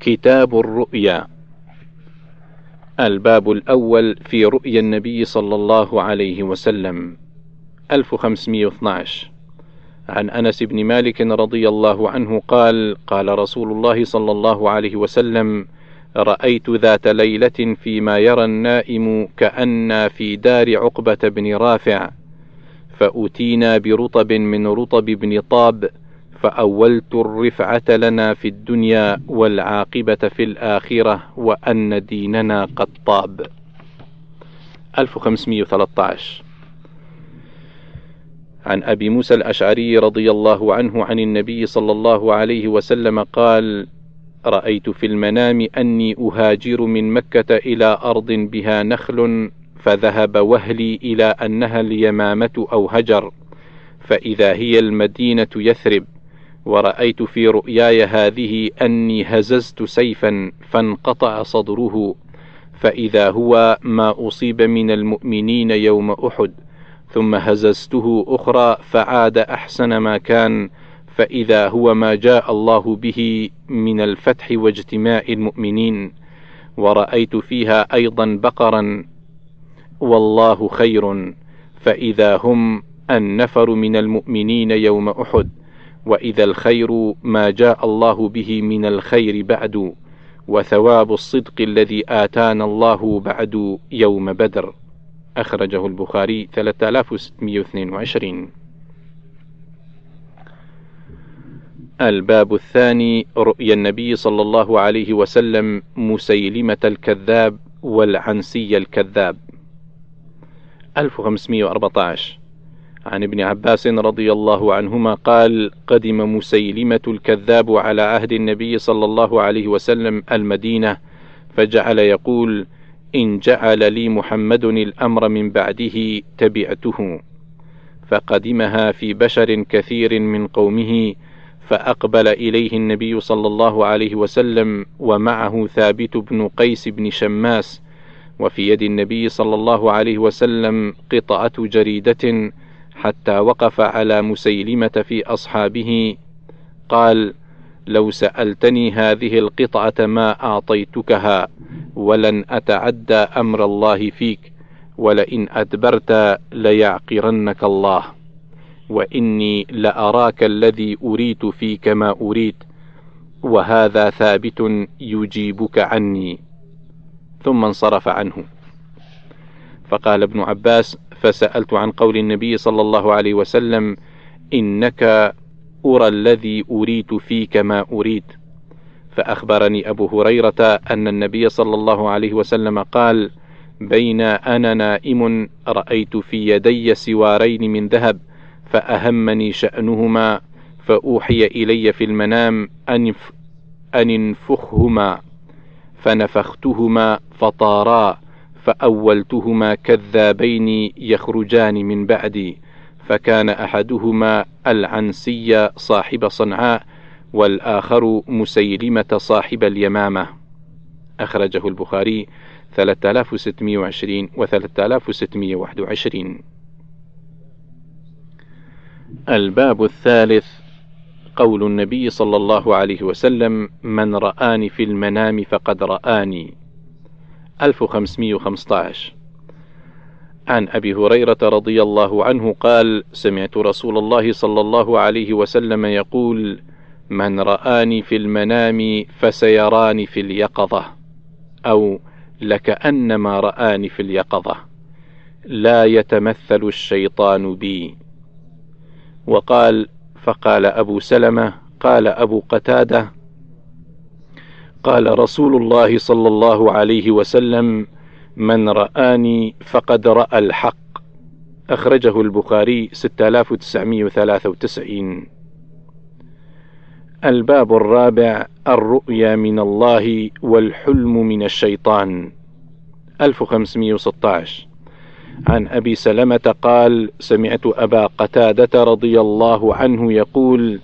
كتاب الرؤيا. الباب الأول في رؤيا النبي صلى الله عليه وسلم. 1512 عن أنس بن مالك رضي الله عنه قال قال رسول الله صلى الله عليه وسلم رأيت ذات ليلة فيما يرى النائم كأنا في دار عقبة بن رافع فأتينا برطب من رطب بن طاب فأولت الرفعة لنا في الدنيا والعاقبة في الآخرة وأن ديننا قد طاب. 1513 عن أبي موسى الأشعري رضي الله عنه عن النبي صلى الله عليه وسلم قال رأيت في المنام أني أهاجر من مكة إلى أرض بها نخل فذهب وهلي إلى أنها اليمامة أو هجر فإذا هي المدينة يثرب ورأيت في رؤياي هذه أني هززت سيفا فانقطع صدره فإذا هو ما أصيب من المؤمنين يوم أحد ثم هززته أخرى فعاد أحسن ما كان فإذا هو ما جاء الله به من الفتح واجتماع المؤمنين. ورأيت فيها أيضا بقرا والله خير فإذا هم النفر من المؤمنين يوم أحد. وإذا الخير ما جاء الله به من الخير بعد وثواب الصدق الذي آتانا الله بعد يوم بدر. أخرجه البخاري 3622 الباب الثاني رؤيا النبي صلى الله عليه وسلم مسيلمة الكذاب والعنسي الكذاب. 1514 عن ابن عباس رضي الله عنهما قال قدم مسيلمة الكذاب على عهد النبي صلى الله عليه وسلم المدينة فجعل يقول إن جعل لي محمد الأمر من بعده تبعته فقدمها في بشر كثير من قومه فأقبل إليه النبي صلى الله عليه وسلم ومعه ثابت بن قيس بن شماس وفي يد النبي صلى الله عليه وسلم قطعة جريدة حتى وقف على مسيلمة في أصحابه. قال: لو سألتني هذه القطعة ما أعطيتكها ولن أتعدى أمر الله فيك ولئن أدبرت ليعقرنك الله. وإني لأراك الذي أريت فيك ما أريد وهذا ثابت يجيبك عني. ثم انصرف عنه. فقال ابن عباس فسألت عن قول النبي صلى الله عليه وسلم إنك أرى الذي أريد فيك ما أريد فأخبرني أبو هريرة أن النبي صلى الله عليه وسلم قال بين أنا نائم رأيت في يدي سوارين من ذهب فأهمني شأنهما فأوحي إلي في المنام أن انفخهما فنفختهما فطارا. فأولتهما كذابين يخرجان من بعدي فكان أحدهما العنسي صاحب صنعاء والآخر مسيلمة صاحب اليمامة. أخرجه البخاري 3620 و 3621 الباب الثالث. قول النبي صلى الله عليه وسلم من رآني في المنام فقد رآني. 1515 عن أبي هريرة رضي الله عنه قال سمعت رسول الله صلى الله عليه وسلم يقول من رآني في المنام فسيراني في اليقظة أو لكأنما رآني في اليقظة لا يتمثل الشيطان بي. وقال فقال أبو سلمة قال أبو قتادة قال رسول الله صلى الله عليه وسلم من رآني فقد رأى الحق. أخرجه البخاري 6993 الباب الرابع الرؤيا من الله والحلم من الشيطان. 1516 عن أبي سلمة قال سمعت أبا قتادة رضي الله عنه يقول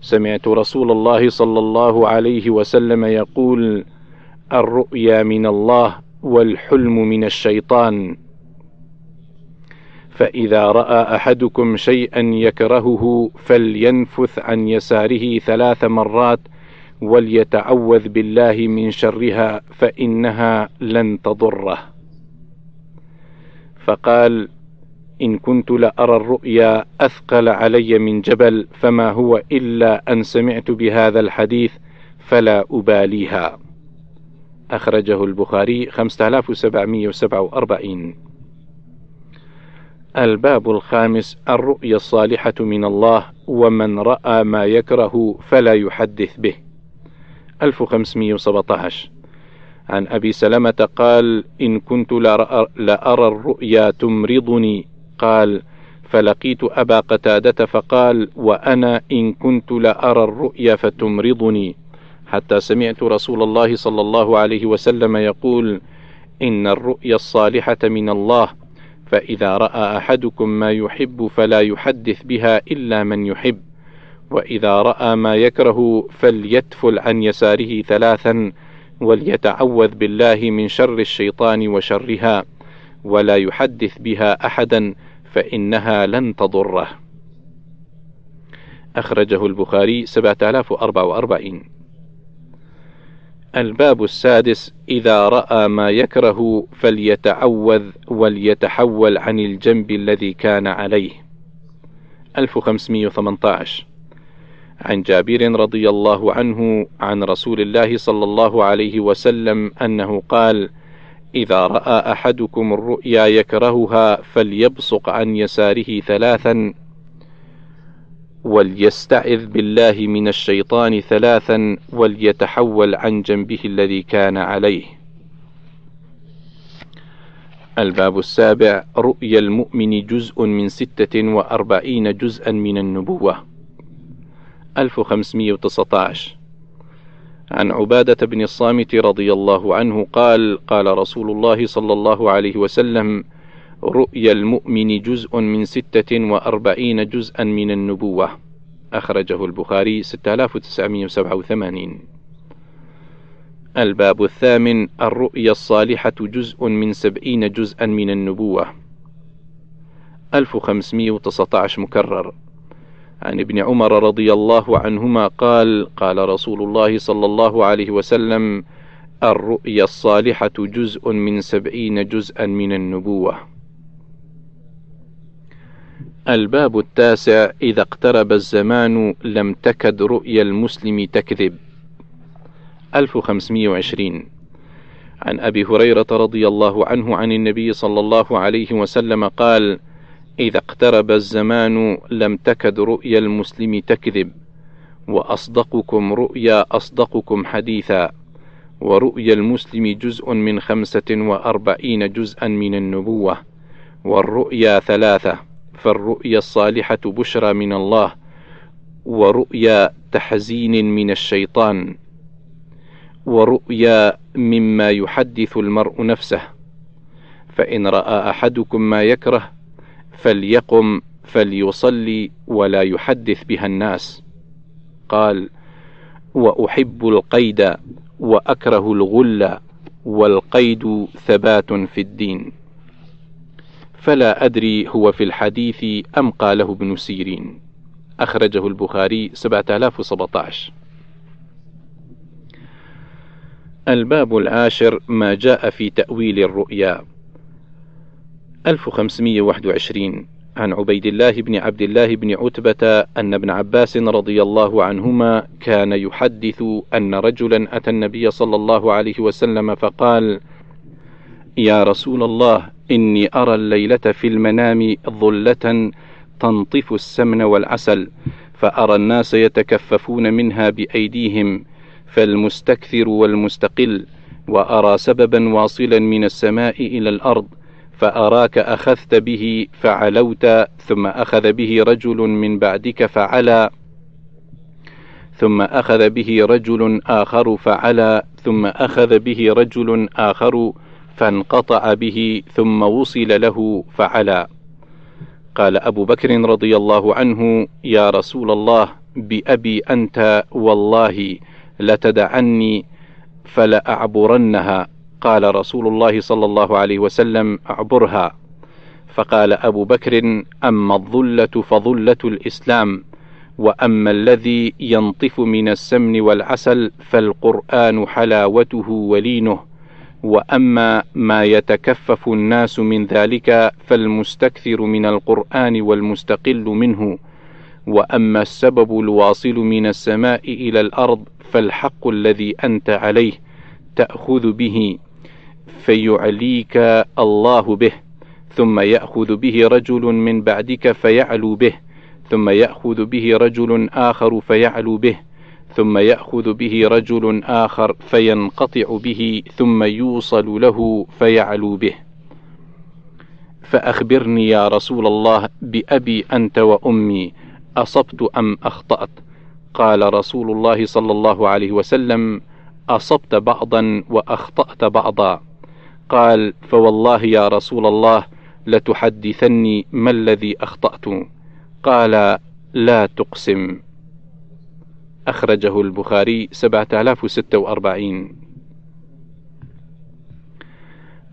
سمعت رسول الله صلى الله عليه وسلم يقول الرؤيا من الله والحلم من الشيطان. فإذا رأى أحدكم شيئا يكرهه فلينفث عن يساره ثلاث مرات وليتعوذ بالله من شرها فإنها لن تضره. فقال إن كنت لأرى الرؤيا أثقل علي من جبل فما هو إلا أن سمعت بهذا الحديث فلا أباليها. أخرجه البخاري 5747 الباب الخامس الرؤيا الصالحة من الله ومن رأى ما يكره فلا يحدث به. 1517 عن أبي سلمة قال إن كنت لأرى الرؤيا تمرضني قال فلقيت أبا قتادة فقال وأنا إن كنت لأرى الرؤيا فتمرضني. حتى سمعت رسول الله صلى الله عليه وسلم يقول إن الرؤيا الصالحة من الله فإذا رأى أحدكم ما يحب فلا يحدث بها إلا من يحب وإذا رأى ما يكره فليتفل عن يساره ثلاثا وليتعوذ بالله من شر الشيطان وشرها ولا يحدث بها أحدا فإنها لن تضره. أخرجه البخاري 7044 الباب السادس إذا رأى ما يكره فليتعوذ وليتحول عن الجنب الذي كان عليه. 1518 عن جابر رضي الله عنه عن رسول الله صلى الله عليه وسلم أنه قال: إذا رأى أحدكم الرؤيا يكرهها فليبصق عن يساره ثلاثا وليستعذ بالله من الشيطان ثلاثا وليتحول عن جنبه الذي كان عليه. الباب السابع رؤيا المؤمن جزء من ستة وأربعين جزءا من النبوة 1519 عن عبادة بن الصامت رضي الله عنه قال قال رسول الله صلى الله عليه وسلم رؤيا المؤمن جزء من ستة وأربعين جزءا من النبوة. أخرجه البخاري 6987 الباب الثامن الرؤيا الصالحة جزء من سبعين جزءا من النبوة. 1519 مكرر. عن ابن عمر رضي الله عنهما قال قال رسول الله صلى الله عليه وسلم الرؤيا الصالحة جزء من سبعين جزءا من النبوة. الباب التاسع إذا اقترب الزمان لم تكد رؤيا المسلم تكذب. 1520 عن أبي هريرة رضي الله عنه عن النبي صلى الله عليه وسلم قال إذا اقترب الزمان لم تكد رؤيا المسلم تكذب وأصدقكم رؤيا أصدقكم حديثا ورؤيا المسلم جزء من خمسة وأربعين جزءا من النبوة والرؤيا ثلاثة فالرؤيا الصالحة بشرى من الله ورؤيا تحزين من الشيطان ورؤيا مما يحدث المرء نفسه فإن رأى أحدكم ما يكره فليقم فليصلي ولا يحدث بها الناس. قال وأحب القيد وأكره الغل والقيد ثبات في الدين. فلا أدري هو في الحديث أم قاله ابن سيرين. أخرجه البخاري 7017 الباب العاشر ما جاء في تأويل الرؤيا. 1521 عن عبيد الله بن عبد الله بن عتبة أن ابن عباس رضي الله عنهما كان يحدث أن رجلا أتى النبي صلى الله عليه وسلم فقال: يا رسول الله إني أرى الليلة في المنام ظلة تنطف السمن والعسل فأرى الناس يتكففون منها بأيديهم فالمستكثر والمستقل وأرى سببا واصلا من السماء إلى الأرض فأراك أخذت به فعلوت ثم أخذ به رجل من بعدك فعلا ثم أخذ به رجل آخر فعلا ثم أخذ به رجل آخر فانقطع به ثم وصل له فعلا. قال أبو بكر رضي الله عنه يا رسول الله بأبي أنت والله لتدعني فلأعبرنها. قال رسول الله صلى الله عليه وسلم أعبرها. فقال أبو بكر أما الظلة فظلة الإسلام وأما الذي ينطف من السمن والعسل فالقرآن حلاوته ولينه وأما ما يتكفف الناس من ذلك فالمستكثر من القرآن والمستقل منه وأما السبب الواصل من السماء إلى الأرض فالحق الذي أنت عليه تأخذ به. فيعليك الله به ثم يأخذ به رجل من بعدك فيعلو به ثم يأخذ به رجل آخر فيعلو به ثم يأخذ به رجل آخر فينقطع به ثم يوصل له فيعلو به. فأخبرني يا رسول الله بأبي أنت وأمي أصبت أم أخطأت؟ قال رسول الله صلى الله عليه وسلم أصبت بعضا وأخطأت بعضا. قال فوالله يا رسول الله لتحدثني ما الذي أخطأت. قال لا تقسم. أخرجه البخاري سبعة آلاف وستة وأربعين.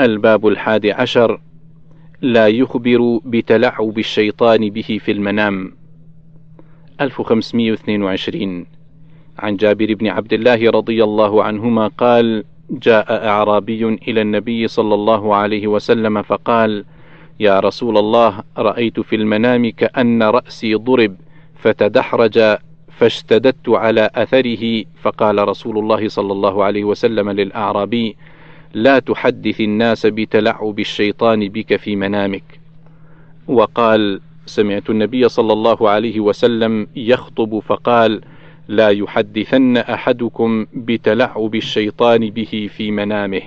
الباب الحادي عشر. لا يخبر بتلعب الشيطان به في المنام. 1522 عن جابر بن عبد الله رضي الله عنهما قال جاء أعرابي إلى النبي صلى الله عليه وسلم فقال يا رسول الله رأيت في المنام كأن رأسي ضرب فتدحرج فاشتددت على أثره. فقال رسول الله صلى الله عليه وسلم للأعرابي لا تحدث الناس بتلعب الشيطان بك في منامك. وقال سمعت النبي صلى الله عليه وسلم يخطب فقال لا يحدثن أحدكم بتلعب الشيطان به في منامه.